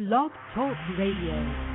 Blog Talk Radio.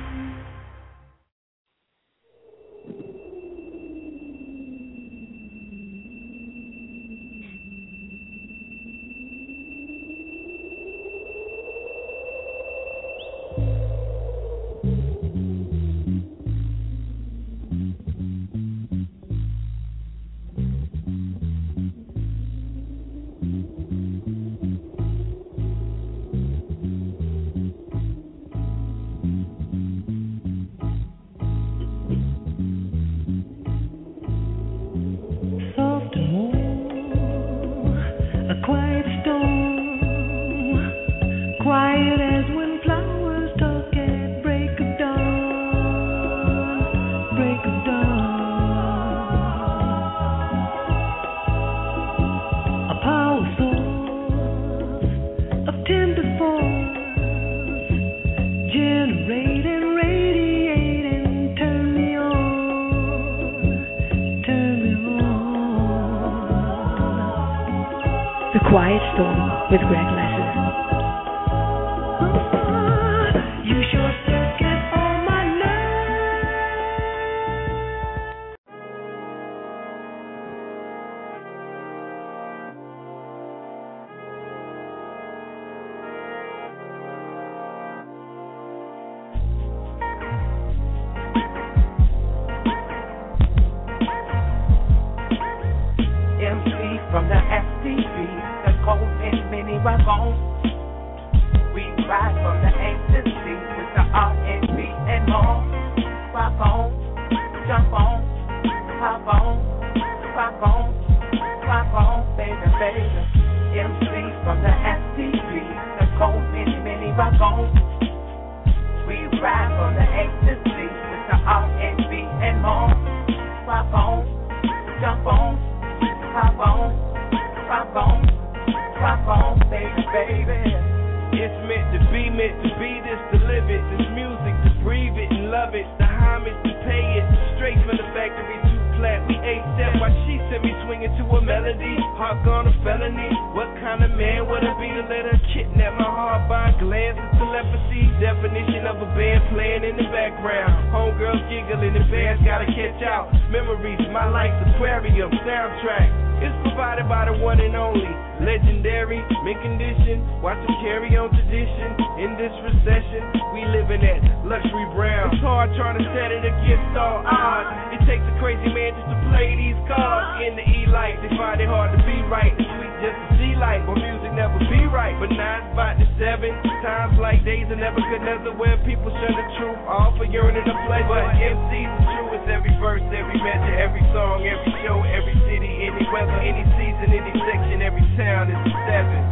against all odds. It takes a crazy man just to play these cards. In the E light, they find it hard to be right. It's sweet just to see light, but music never be right. But nine's about to seven times like days are never good. never where people shun the truth all for yearning to play. But MC's the truest every verse, every measure, every song, every show, every city, any weather, any season, any section, every town is seven.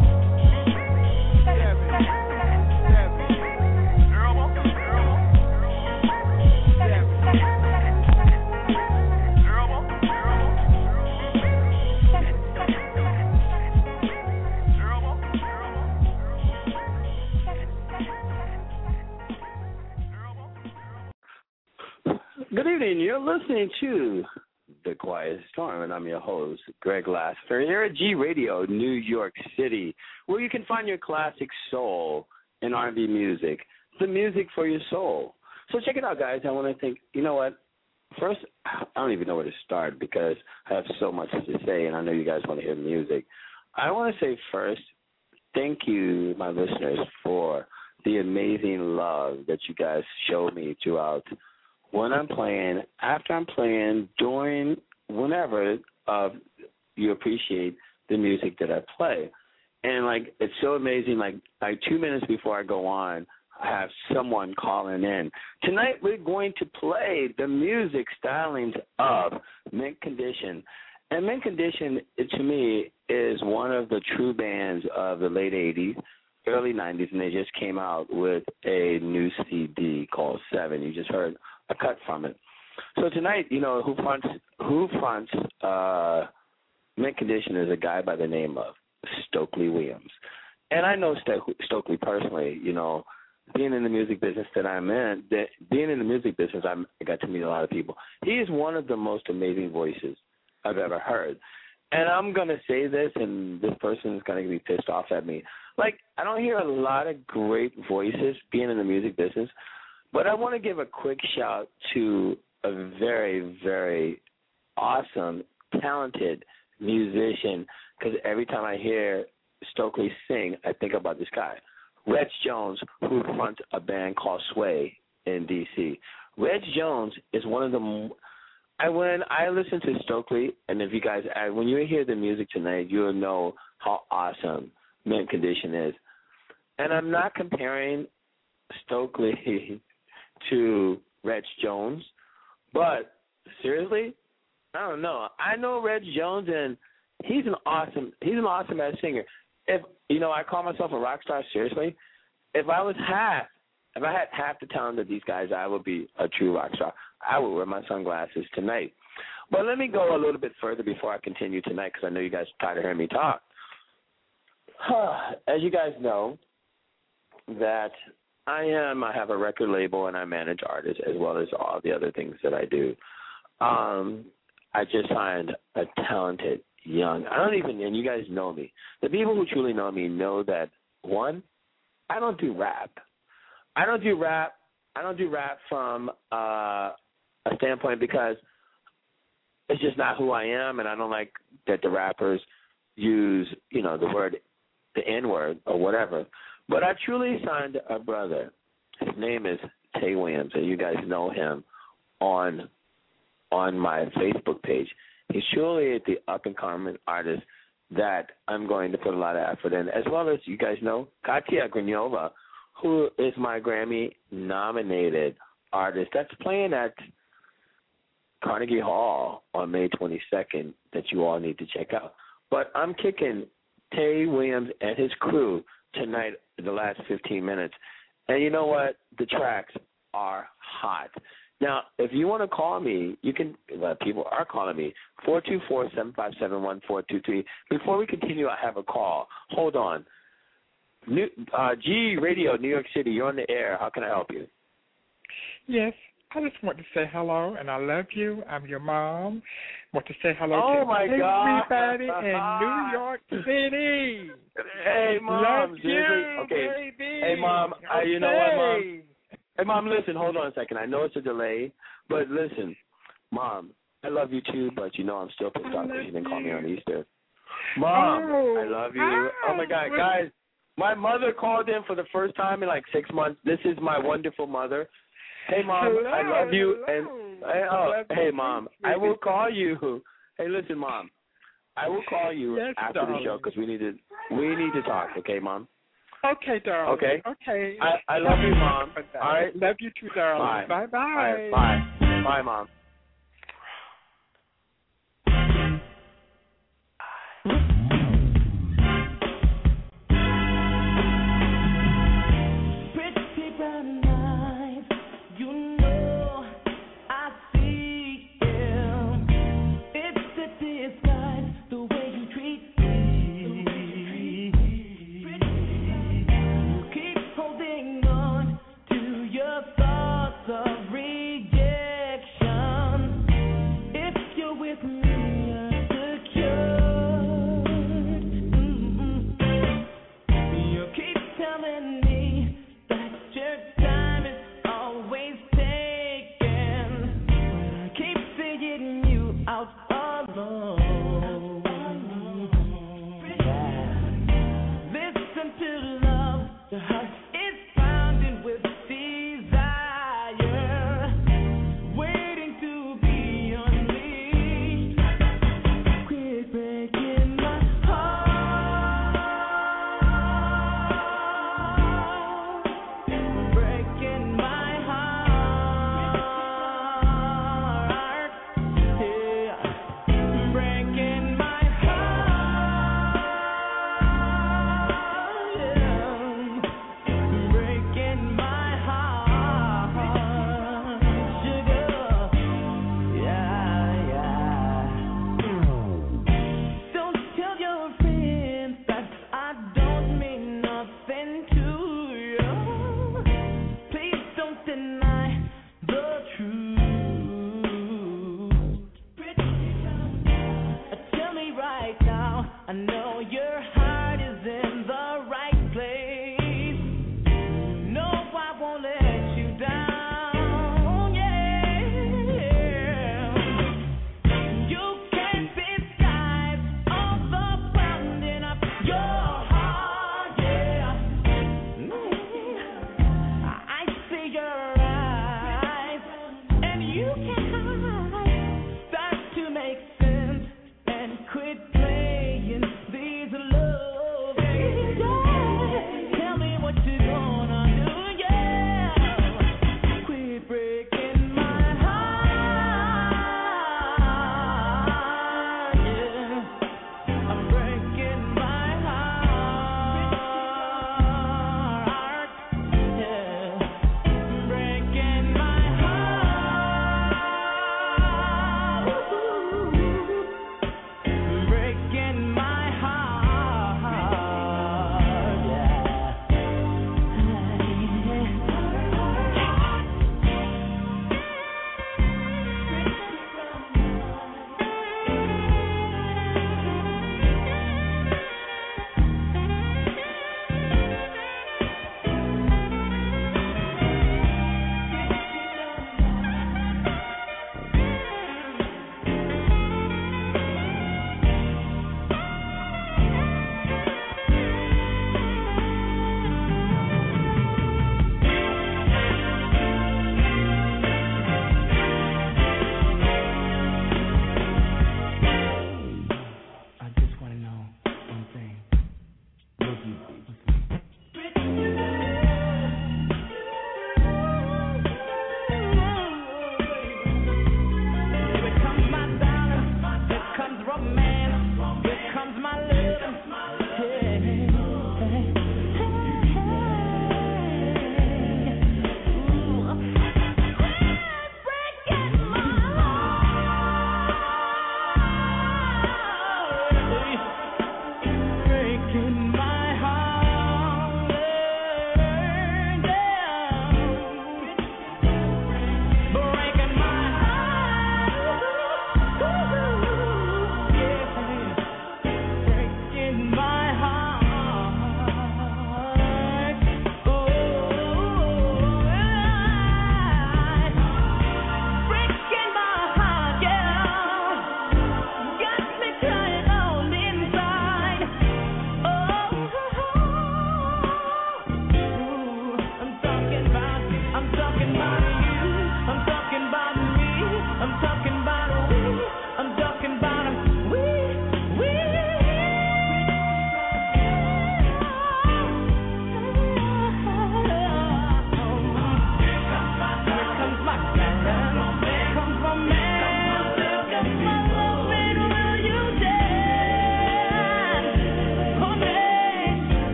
Seven. Greg Lassiter here at G Radio, New York City, where you can find your classic soul and R&B music, the music for your soul. So check it out, guys. I want to think. You know what? First, I don't even know where to start because I have so much to say, and I know you guys want to hear music. I want to say first, thank you, my listeners, for the amazing love that you guys show me throughout when I'm playing, after I'm playing, during, whenever of you appreciate the music that I play. And like it's so amazing. Like like two minutes before I go on, I have someone calling in. Tonight we're going to play the music stylings of Mint Condition. And Mint Condition, to me, is one of the true bands of the late '80s, early '90s, and they just came out with a new CD called Seven. You just heard a cut from it. So tonight, you know, who fronts who fronts uh mint condition is a guy by the name of Stokely Williams. And I know Stokely personally, you know, being in the music business that I'm in, that being in the music business, I'm, I got to meet a lot of people. He is one of the most amazing voices I've ever heard. And I'm going to say this, and this person is going to be pissed off at me. like I don't hear a lot of great voices being in the music business, but I want to give a quick shout to a very very awesome, talented musician because every time I hear Stokely sing, I think about this guy, Reg Jones, who fronts a band called Sway in D.C. Reg Jones is one of the I when I listen to Stokely, and if you guys, when you hear the music tonight, you'll know how awesome Mint Condition is. And I'm not comparing Stokely to Reg Jones, but seriously, I don't know. I know Reg Jones, and he's an awesome, he's an awesome ass singer. If you know, I call myself a rock star. Seriously, if I was half if I had half the talent of these guys, I would be a true rock star. I would wear my sunglasses tonight. But let me go a little bit further before I continue tonight because I know you guys are tired of hearing me talk. As you guys know, that I am, I have a record label and I manage artists as well as all the other things that I do. Um, I just signed a talented young, I don't even, and you guys know me. The people who truly know me know that, one, I don't do rap. I don't do rap. I don't do rap from uh, a standpoint because it's just not who I am, and I don't like that the rappers use you know the word the N word or whatever. But I truly signed a brother. His name is Tay Williams, and you guys know him on on my Facebook page. He's truly the up and coming artist that I'm going to put a lot of effort in, as well as you guys know Katia Granova, who is my Grammy nominated artist that's playing at Carnegie Hall on May 22nd that you all need to check out. But I'm kicking Tay Williams and his crew tonight the last 15 minutes. And you know what? The tracks are hot. Now, if you want to call me, you can. Well, people are calling me four two four seven five seven one four two three. Before we continue, I have a call. Hold on. New, uh, G Radio, New York City. You're on the air. How can I help you? Yes, I just want to say hello and I love you. I'm your mom. I Want to say hello oh to my everybody God. in New York City. Hey, mom. love you, okay. baby. Hey, mom. I, you know what, mom? Hey, mom. Listen. Hold on a second. I know it's a delay, but listen, mom. I love you too, but you know I'm still pissed off because love you didn't call me on Easter. Mom, Oh, I love you. Oh my God, ah, guys. My mother called in for the first time in like six months. This is my wonderful mother. Hey mom, Hello, I love you and hello. Oh, hey, oh, hey mom, I will call you. Hey, listen, mom, I will call you Yes, after the show because we need to we need to talk. Okay, mom. Okay, darling. Okay. Okay. I I love you, mom. All right. Love you too, darling. Bye. Bye. Bye. right. Bye. Bye, mom.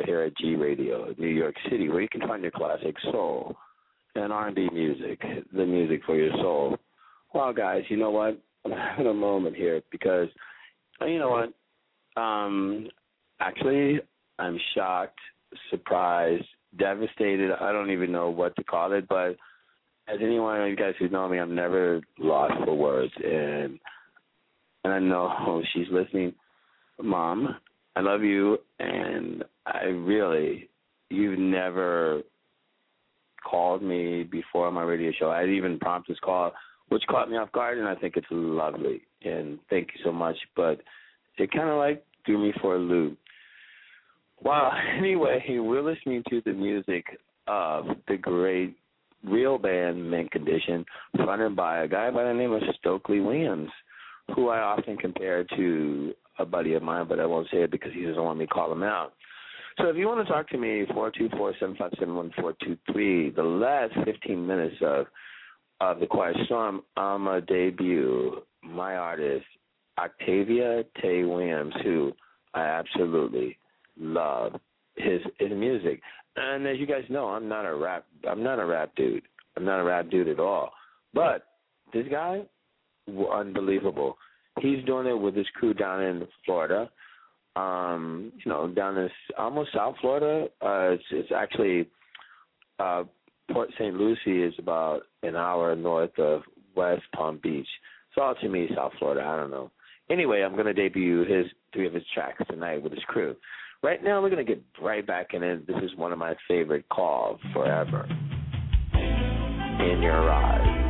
Here at G Radio, New York City, where you can find your classic soul and R&B music, the music for your soul. Well, guys, you know what? I'm having a moment here because, you know what? Um, actually, I'm shocked, surprised, devastated. I don't even know what to call it, but as anyone of you guys who know me, I'm never lost for words, and and I know she's listening. Mom, I love you, and I really, you've never called me before on my radio show. I even prompt this call, which caught me off guard, and I think it's lovely. And thank you so much. But it kind of like threw me for a loop. Wow. Anyway, we're listening to the music of the great real band Mint Condition, fronted by a guy by the name of Stokely Williams, who I often compare to a buddy of mine, but I won't say it because he doesn't want me to call him out. So if you want to talk to me, four two four seven five seven one four two three. The last fifteen minutes of of the Quiet Storm, I'm a debut my artist Octavia Tay Williams, who I absolutely love his his music. And as you guys know, I'm not a rap I'm not a rap dude. I'm not a rap dude at all. But this guy, unbelievable. He's doing it with his crew down in Florida. Um, you know, down in almost South Florida. Uh, it's it's actually uh, Port St. Lucie is about an hour north of West Palm Beach. It's all to me South Florida. I don't know. Anyway, I'm going to debut his three of his tracks tonight with his crew. Right now, we're going to get right back in it. This is one of my favorite calls forever. In your eyes.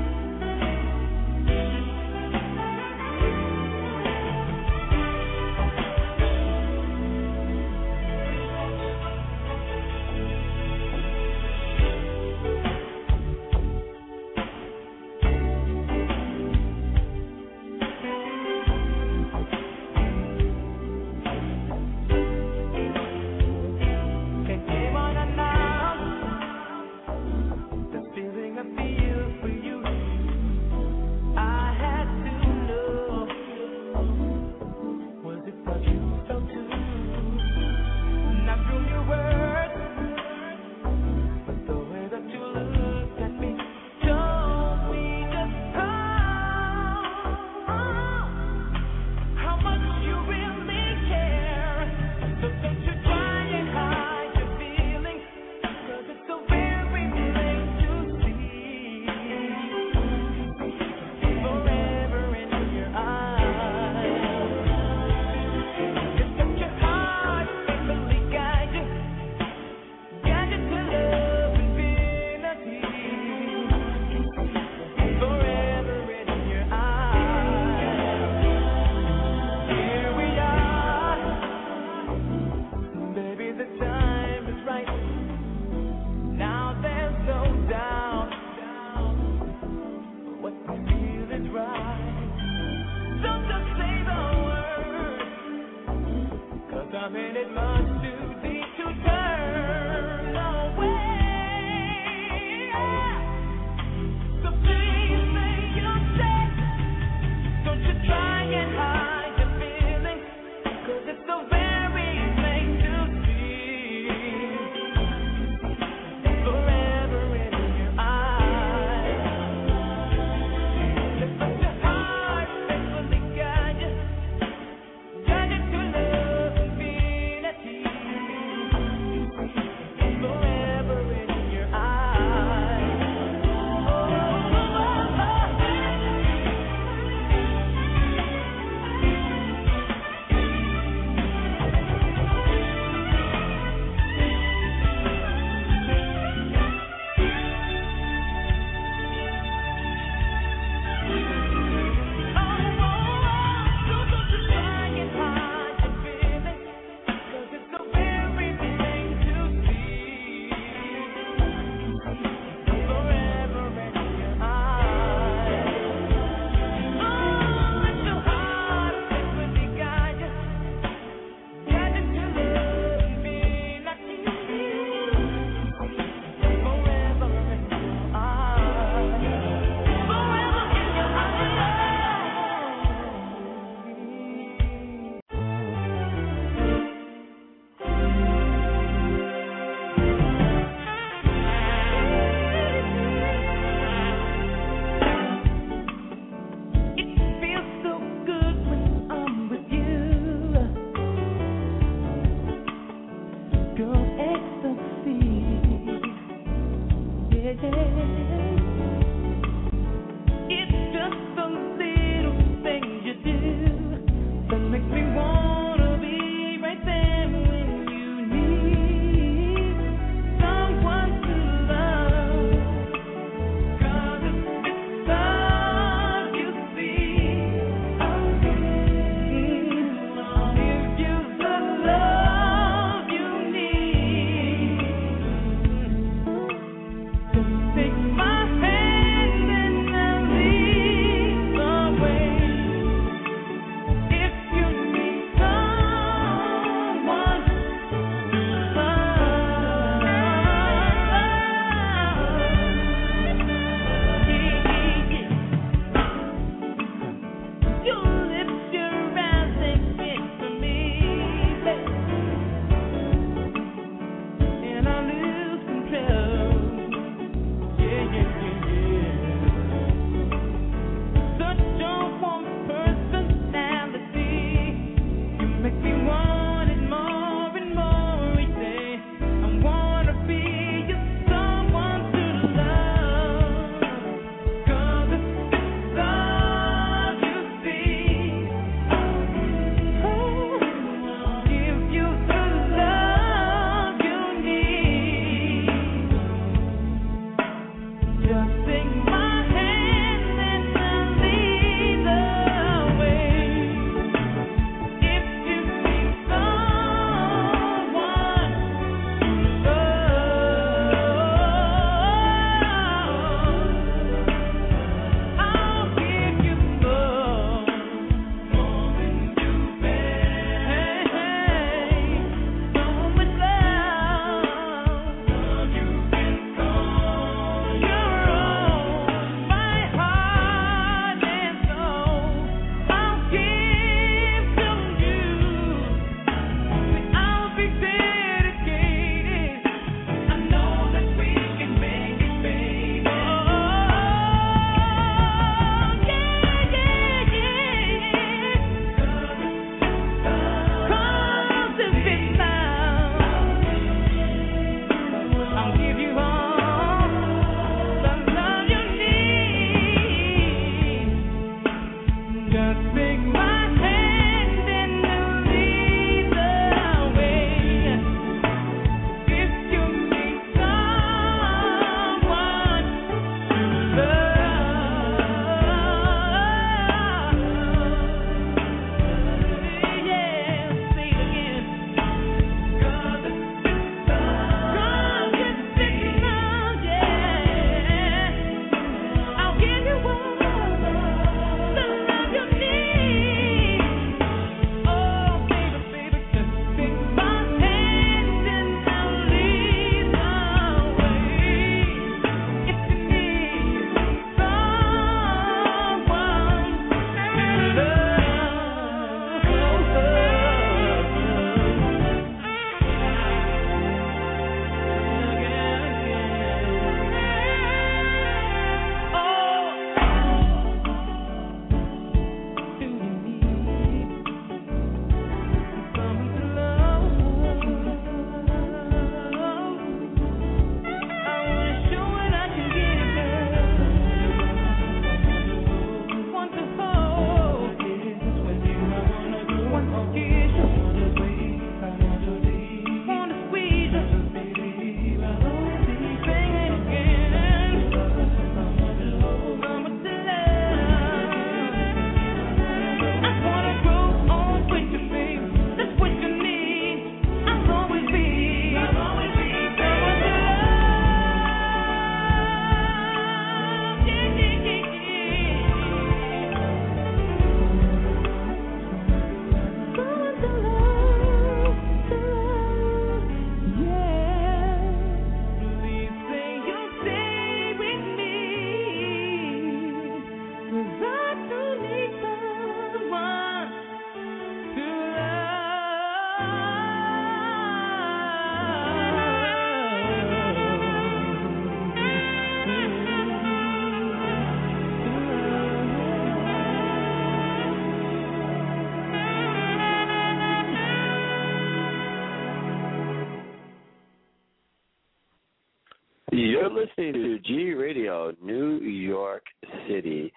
You're listening to G Radio, New York City,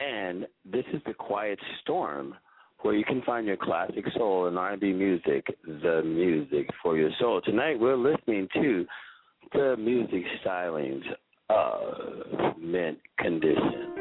and this is the Quiet Storm, where you can find your classic soul and R&B music, the music for your soul. Tonight we're listening to the music stylings of Mint Condition.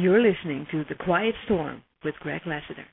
You're listening to The Quiet Storm with Greg Lassiter.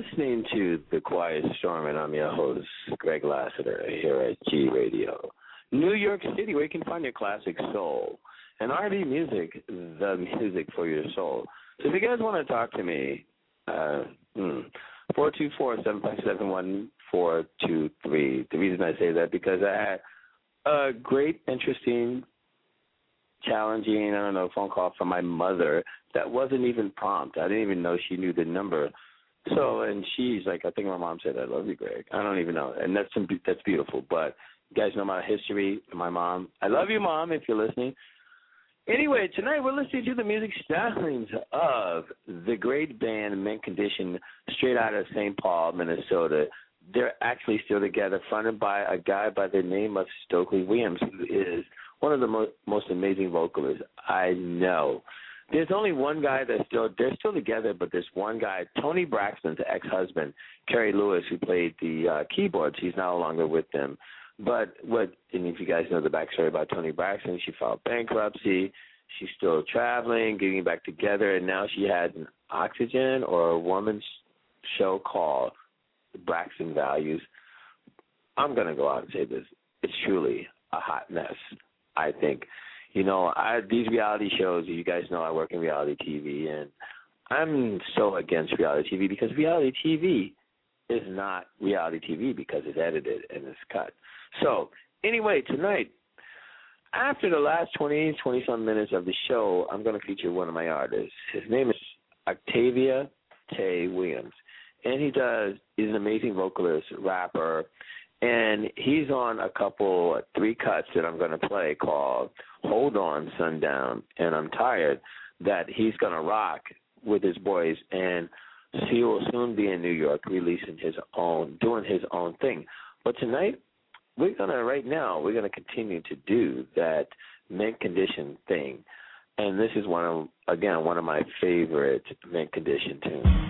Listening to The Quiet Storm, and I'm your host, Greg Lassiter, here at G Radio. New York City, where you can find your classic soul. And R&B music, the music for your soul. So if you guys want to talk to me, uh, hmm, 424-757-1423. The reason I say that, because I had a great, interesting, challenging, I don't know, phone call from my mother that wasn't even prompt. I didn't even know she knew the number. So, and she's like, I think my mom said, "I love you, Greg." I don't even know, and that's some, that's beautiful. But you guys know my history. My mom, I love you, mom, if you're listening. Anyway, tonight we're listening to the music stylings of the great band Mint Condition, straight out of St. Paul, Minnesota. They're actually still together, fronted by a guy by the name of Stokley Williams, who is one of the mo- most amazing vocalists I know. There's only one guy that's still they're still together, but there's one guy, Toni Braxton's ex-husband, Keri Lewis, who played the uh, keyboards. He's no longer with them. But what, and if you guys know the backstory about Toni Braxton, she filed bankruptcy. She's still traveling, getting back together, and now she has an Oxygen or a woman's show called Braxton Values. I'm gonna go out and say this: it's truly a hot mess. I think, you know, I these reality shows. You guys know I work in reality TV, and I'm so against reality TV because reality TV is not reality TV because it's edited and it's cut. So anyway, tonight, after the last 20, 20 some minutes of the show, I'm going to feature one of my artists. His name is Octavia Tay Williams, and he does. He's an amazing vocalist, rapper, and he's on a couple, three cuts that I'm going to play called "Hold On Sundown" and "I'm Tired." That he's going to rock with his boys, and he will soon be in New York releasing his own, doing his own thing. But tonight, we're gonna right now we're gonna continue to do that mint condition thing, and this is one of again one of my favorite mint condition tunes.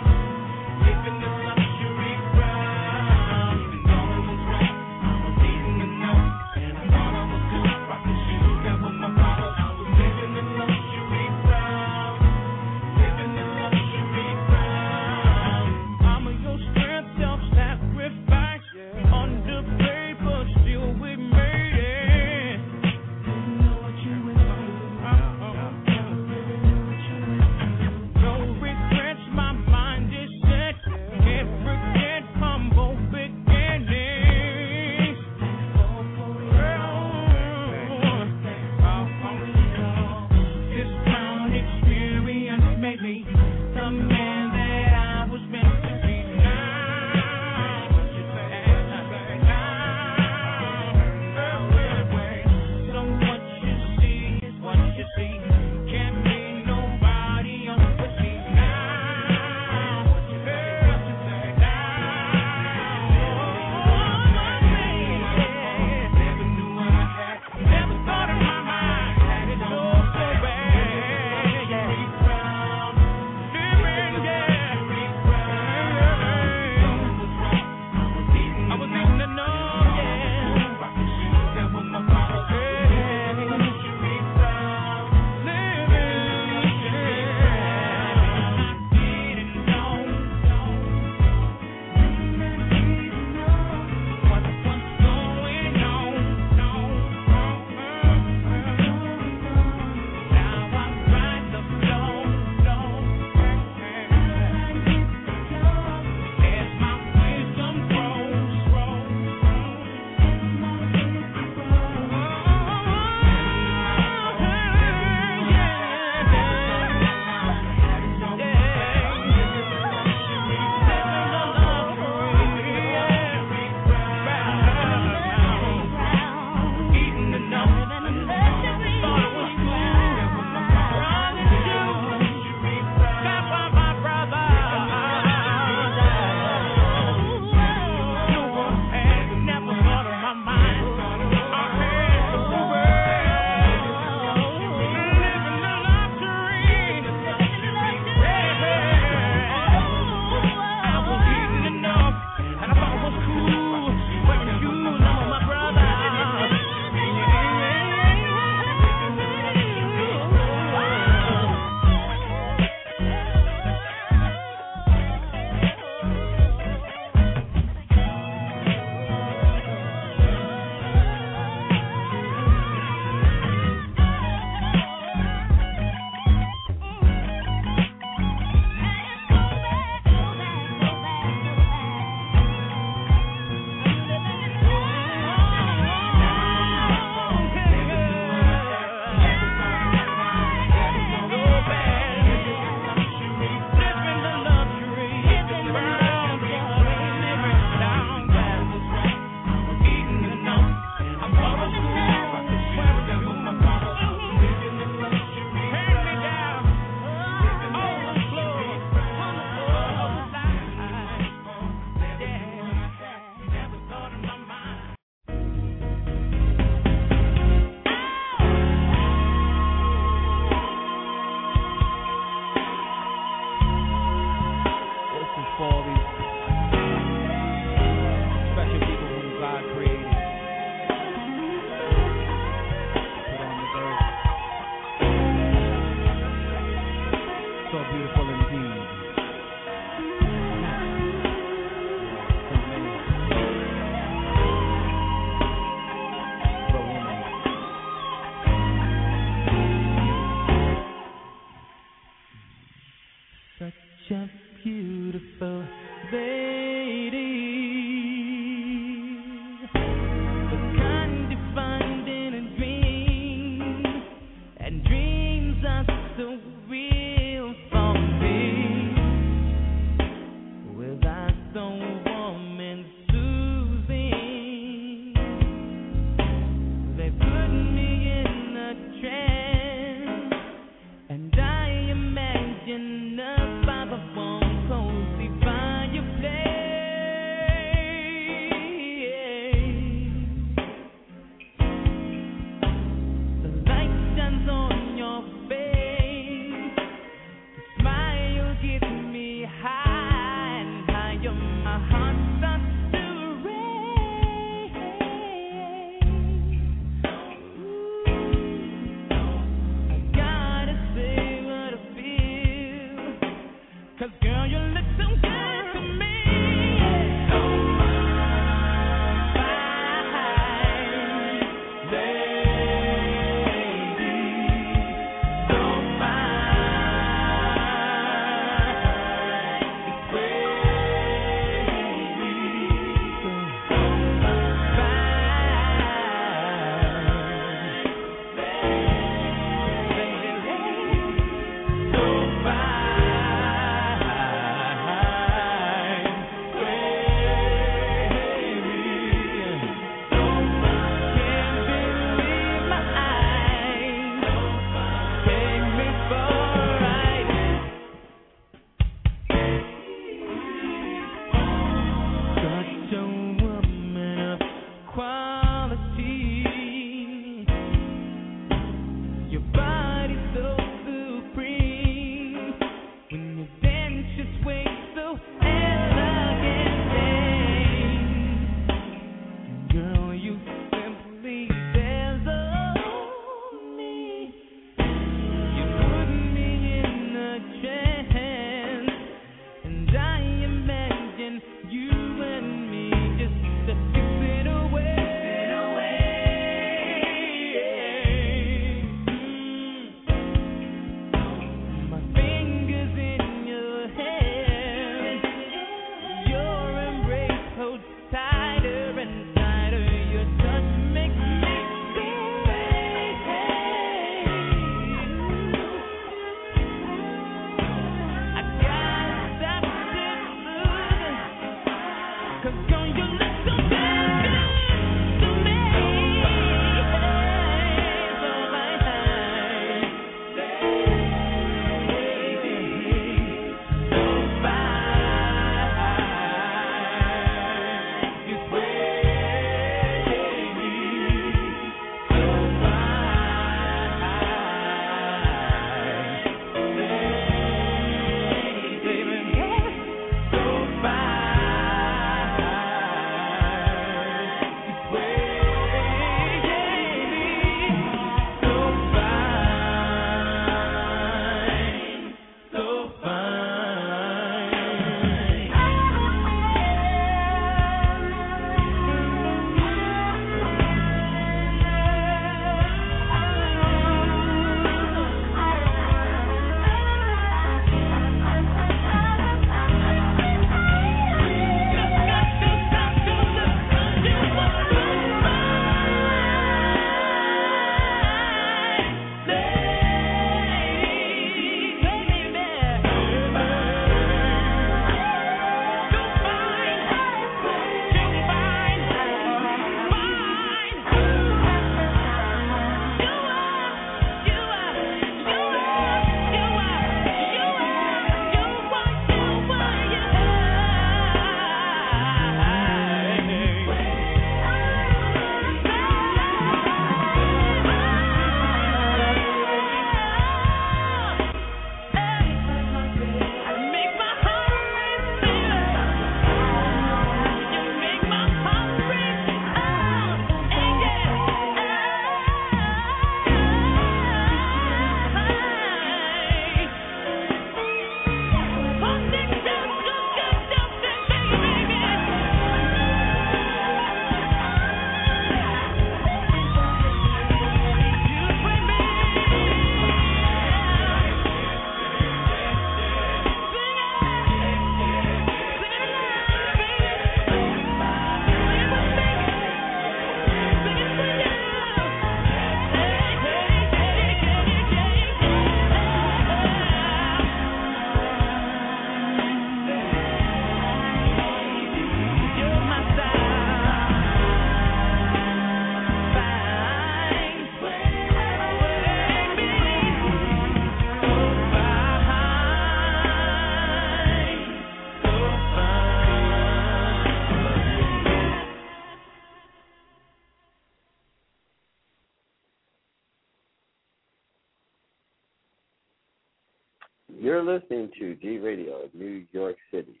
Listening to G Radio, New York City,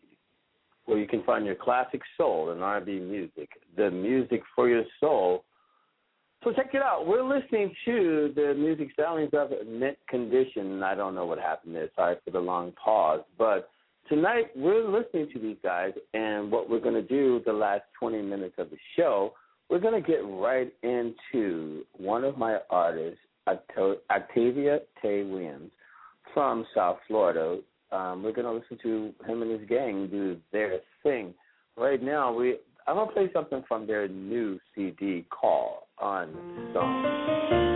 where you can find your classic soul and R&B music, the music for your soul. So check it out. We're listening to the music stylings of Mint Condition. I don't know what happened there. Sorry for the long pause, but tonight we're listening to these guys, and what we're going to do the last 20 minutes of the show, we're going to get right into one of my artists, Octavia Tay Williams from South Florida. Um, we're to listen to him and his gang do their thing. Right now, we I'm to play something from their new CD called Unsung.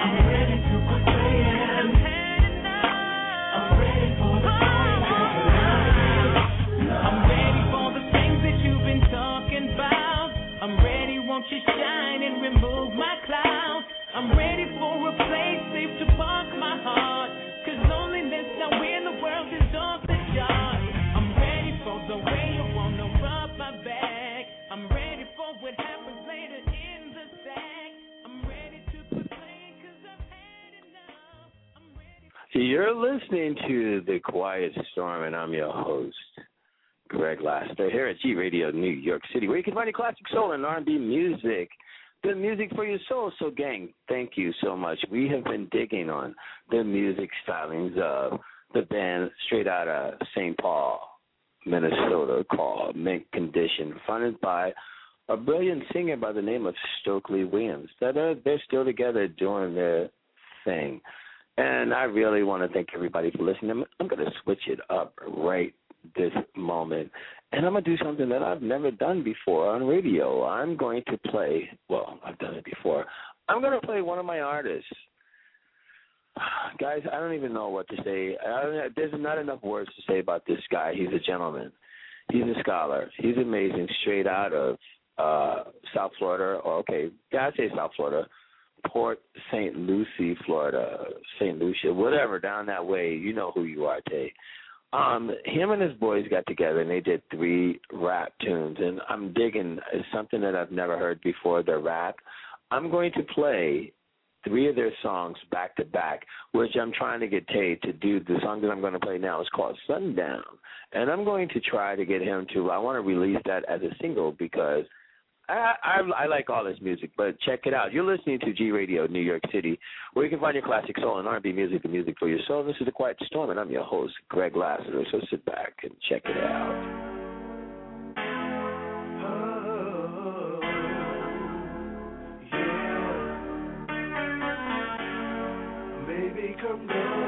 I'm ready for the things that you've been talking about. I'm ready, won't you shine and remove my clouds? I'm ready for a place safe to park my heart. You're listening to The Quiet Storm, and I'm your host, Greg Lassiter, here at G Radio New York City, where you can find your classic soul and R&B music, the music for your soul. So, gang, thank you so much. We have been digging on the music stylings of the band straight out of St. Paul, Minnesota, called Mint Condition, fronted by a brilliant singer by the name of Stokley Williams. That they're still together doing their thing. And I really want to thank everybody for listening. I'm, going to switch it up right this moment. And I'm going to do something that I've never done before on radio. I'm going to play, well, I've done it before. I'm going to play one of my artists. Guys, I don't even know what to say. There's not enough words to say about this guy. He's a gentleman. He's a scholar. He's amazing, straight out of uh South Florida. Or okay, yeah, I say South Florida. Port St. Lucie, Florida, St. Lucia, whatever, down that way. You know who you are, Tay. Um, him and his boys got together and they did three rap tunes, and I'm digging it's something that I've never heard before. Their rap. I'm going to play three of their songs back to back, which I'm trying to get Tay to do. The song that I'm going to play now is called Sundown, and I'm going to try to get him to. I want to release that as a single because I, I I like all this music, but check it out. You're listening to G Radio New York City, where you can find your classic soul and R&B music, and music for your soul. This is the Quiet Storm, and I'm your host, Greg Lassiter. So sit back and check it out. Oh, come go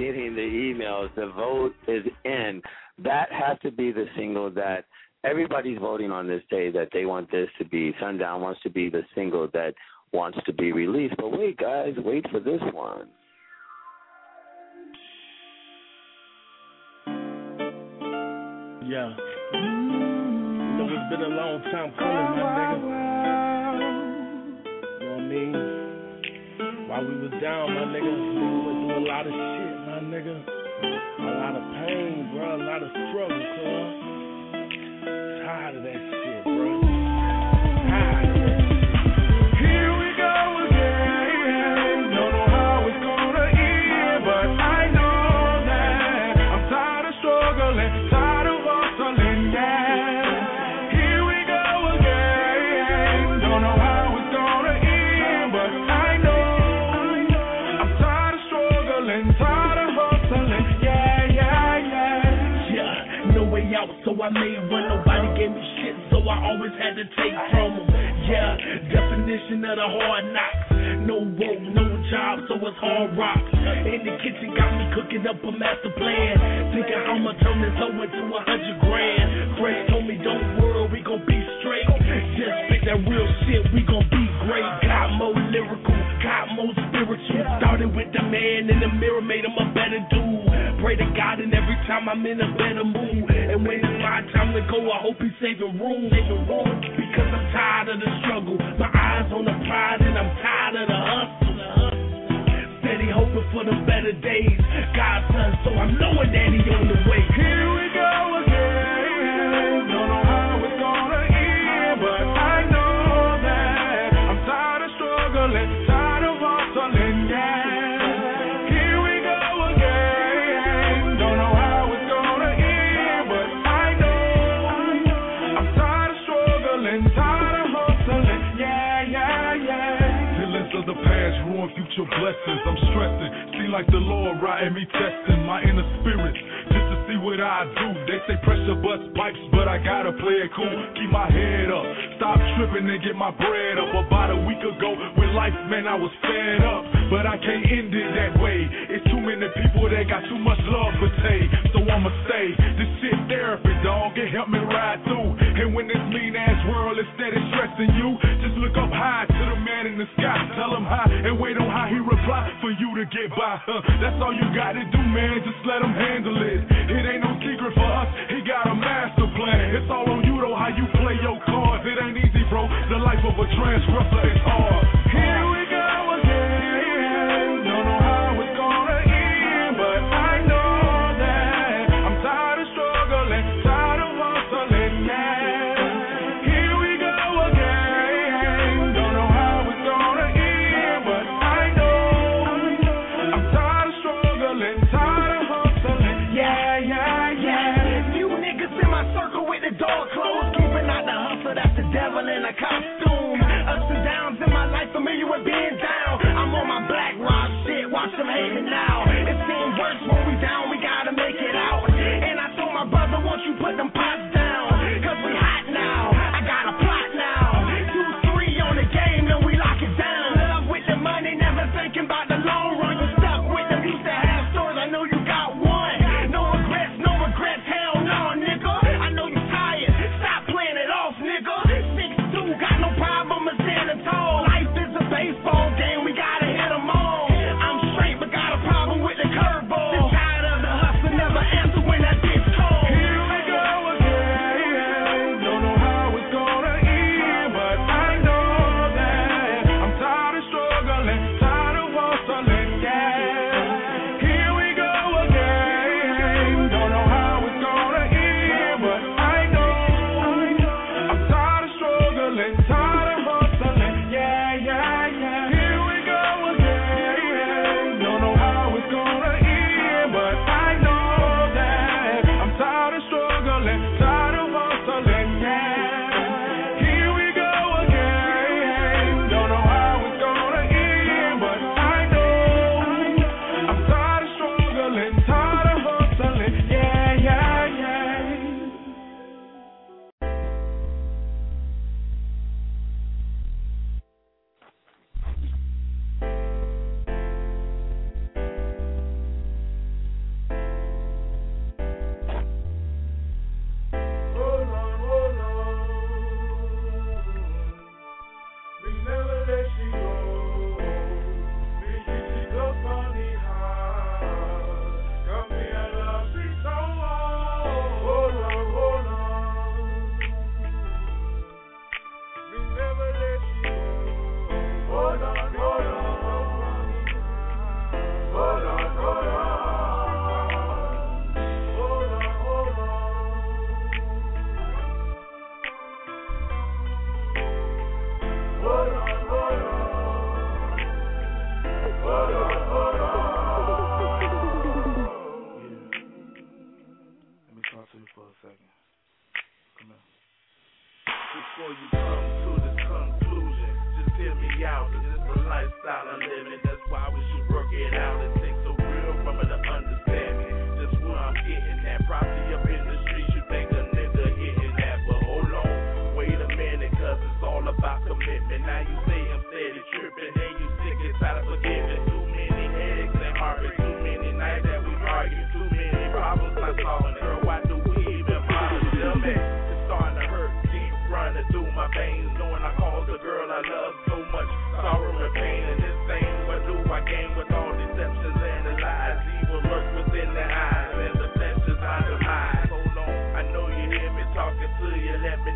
getting the emails. The vote is in. That has to be the single that everybody's voting on this day that they want this to be. Sundown wants to be the single that wants to be released. But wait, guys, wait for this one. Yeah. You know, it's been a long time coming, my nigga. You know what I mean? While we was down, my nigga, we went through a lot of shit, my nigga. A lot of pain, bro. A lot of struggle, cuz. Tired of that shit, Made one. Nobody gave me shit, so I always had to take from them. Yeah, definition of the hard knocks. No work, no job, so it's hard rock. In the kitchen, got me cooking up a master plan. Thinking I'ma turn this hoe into a hundred grand. Fred told me, don't worry, we gon' be straight. Just spit that real shit, we gon' be great. Got more lyrical, got more spiritual. Started with the man in the mirror, made him a better dude. Pray to God, and every time I'm in a better mood. And when it's my time to go, I hope he's saving room, saving room. Because I'm tired of the struggle. My eyes on the prize, and I'm tired of the hustle. Steady hoping for the better days. God's son, so I'm knowing that he on the way. Here we go again. Blessings. I'm stressing. Seem like the Lord riding me testing my inner spirit just to see what I do. They say pressure bust pipes, but I gotta play it cool. Keep my head up. Stop tripping and get my bread up. About a week ago, with life, man, I was fed up. But I can't end it that way. It's too many people that got too much love for Tay. So I'ma say, this shit therapy, dog. It helped me ride through. And when this mean ass world is steady stressing you, just look up high to the man in the sky. Tell him hi and wait on how he reply for you to get by. That's all you gotta do, man. Just let him handle it. It ain't no secret for us. He got a master plan. It's all on you though, how you play your cards. It ain't easy, bro. The life of a transgressor is hard.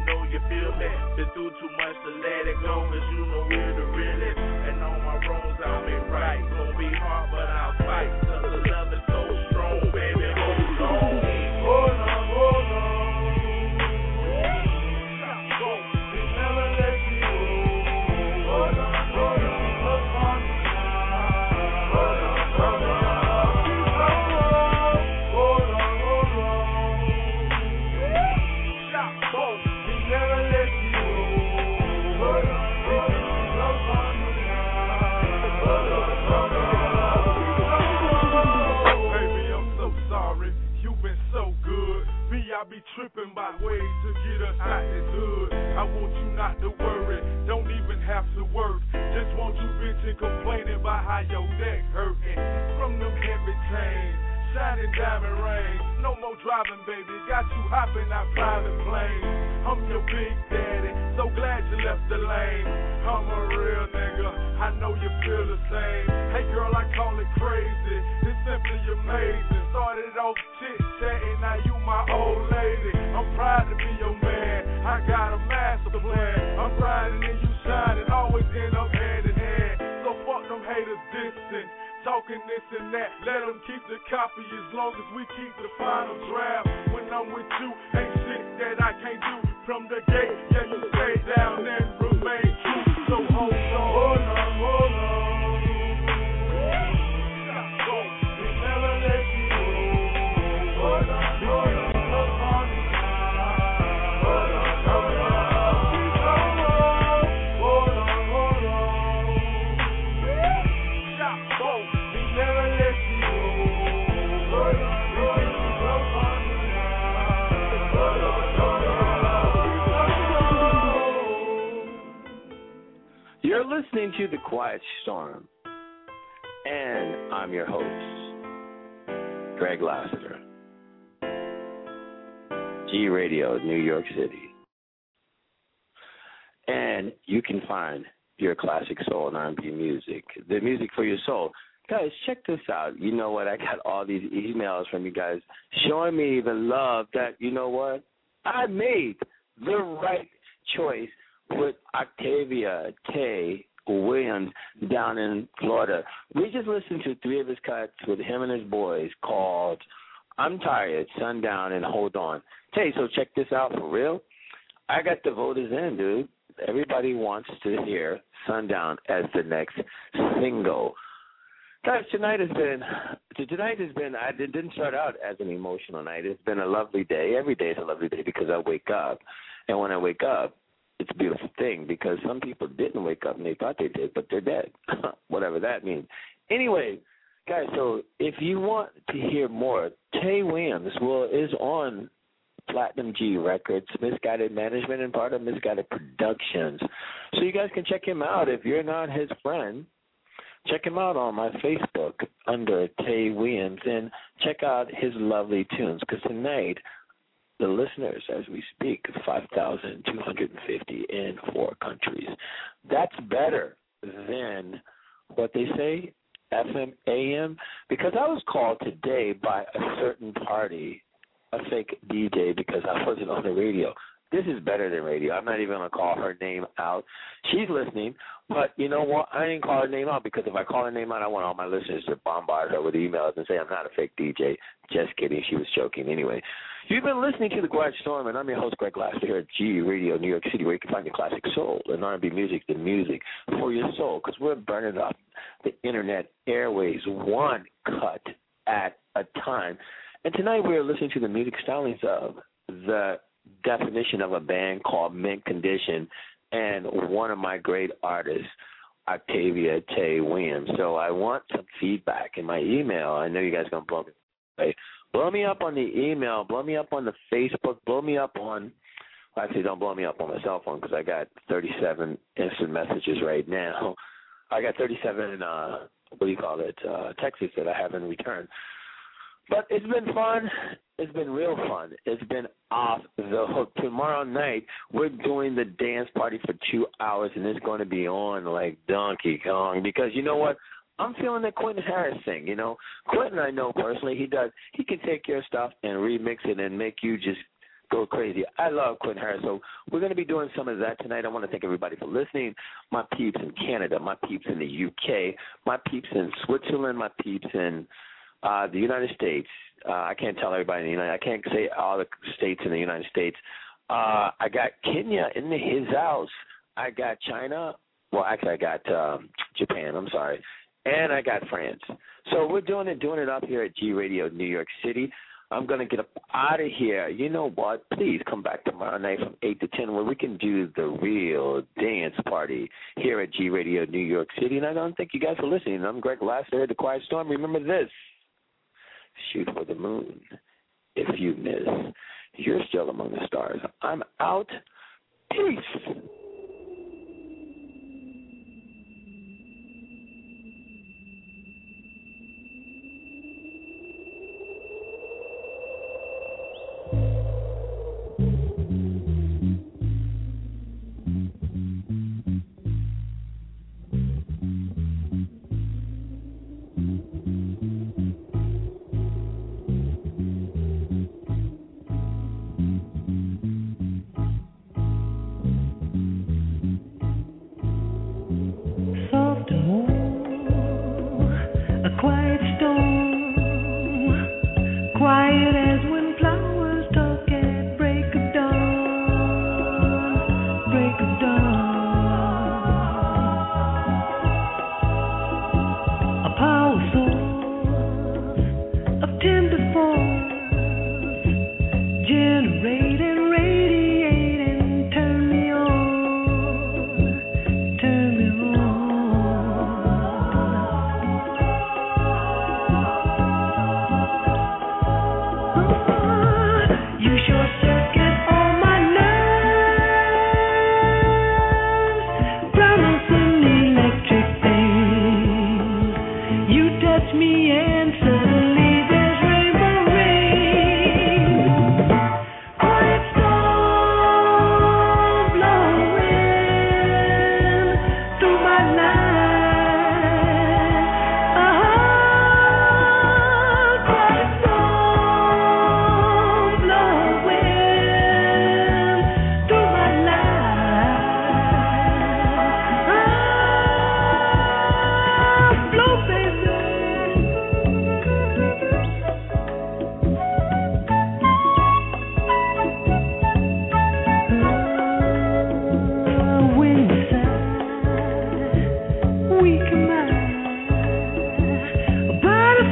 Know you feel me. Been through too much to let it go, cause you know we're the realest. By ways to get us out this hood. I want you not to worry. Don't even have to work. Just want you bitching, complaining about how your neck hurting. From them heavy chains, shining diamond rings. No more driving, baby. Got you hopping out private planes. I'm your big daddy. So glad you left the lane. I'm a real nigga. I know you feel the same. Hey girl, I call it crazy. It's simply amazing. Started off chit chatting, now you my old lady. I'm proud to be your man. I got a master plan. I'm riding and you shining, always end up hand in hand. So fuck them haters dissing, talking this and that. Let them keep the copy as long as we keep the final draft. When I'm with you, ain't shit that I can't do from the gate. Yeah, you stay down and You're listening to The Quiet Storm, and I'm your host, Greg Lassiter. G Radio, New York City. And you can find your classic soul and R&B music, the music for your soul. Guys, check this out. You know what? I got all these emails from you guys showing me the love that, you know what? I made the right choice with Octavia K. Williams down in Florida. We just listened to three of his cuts with him and his boys called I'm Tired, Sundown, and Hold On. Hey, so check this out for real. I got the voters in, dude. Everybody wants to hear Sundown as the next single. Guys, tonight has been tonight has been I didn't start out as an emotional night. It's been a lovely day. Every day is a lovely day because I wake up. And when I wake up, it's a beautiful thing because some people didn't wake up and they thought they did, but they're dead. Whatever that means. Anyway, guys, so if you want to hear more, Tay Williams will is on Platinum G Records, Misguided Management, and part of Misguided Productions. So you guys can check him out if you're not his friend. Check him out on my Facebook under Tay Williams and check out his lovely tunes because tonight the listeners as we speak 5,250 in four countries. That's better than what they say FM AM because I was called today by a certain party, a fake DJ because I wasn't on the radio. This is better than radio. I'm not even gonna call her name out. She's listening, but you know what? I didn't call her name out because if I call her name out, I want all my listeners to bombard her with emails and say I'm not a fake DJ. Just kidding. She was joking. Anyway, you've been listening to the Quiet Storm, and I'm your host Greg Lassiter here at G Radio New York City, where you can find your classic soul and R&B music, the music for your soul, because we're burning up the internet airways one cut at a time. And tonight we're listening to the music stylings of the definition of a band called Mint Condition and one of my great artists, Octavia Tay Williams. So I want some feedback in my email. I know you guys are gonna blow me away. Blow me up on the email, blow me up on the Facebook, blow me up on actually don't blow me up on my cell phone because I got 37 instant messages right now. I got 37 uh what do you call it, uh texts that I haven't returned. But it's been fun. It's been real fun. It's been off the hook. Tomorrow night we're doing the dance party for two hours, and it's going to be on like Donkey Kong. Because you know what? I'm feeling that Quentin Harris thing. You know, Quentin I know personally. He does. He can take your stuff and remix it and make you just go crazy. I love Quentin Harris. So we're going to be doing some of that tonight. I want to thank everybody for listening. My peeps in Canada, my peeps in the UK, my peeps in Switzerland, my peeps in uh, the United States. Uh, I can't tell everybody in the United. I can't say all the states in the United States. Uh, I got Kenya in the, his house. I got China. Well, actually, I got um, Japan. I'm sorry, and I got friends. So we're doing it, doing it up here at G Radio New York City. I'm gonna get up out of here. You know what? Please come back tomorrow night from eight to ten, where we can do the real dance party here at G Radio New York City. And I don't thank you guys for listening. I'm Greg Lassiter, at The Quiet Storm. Remember this shoot for the moon. If you miss, you're still among the stars. I'm out. Peace.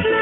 Christmas.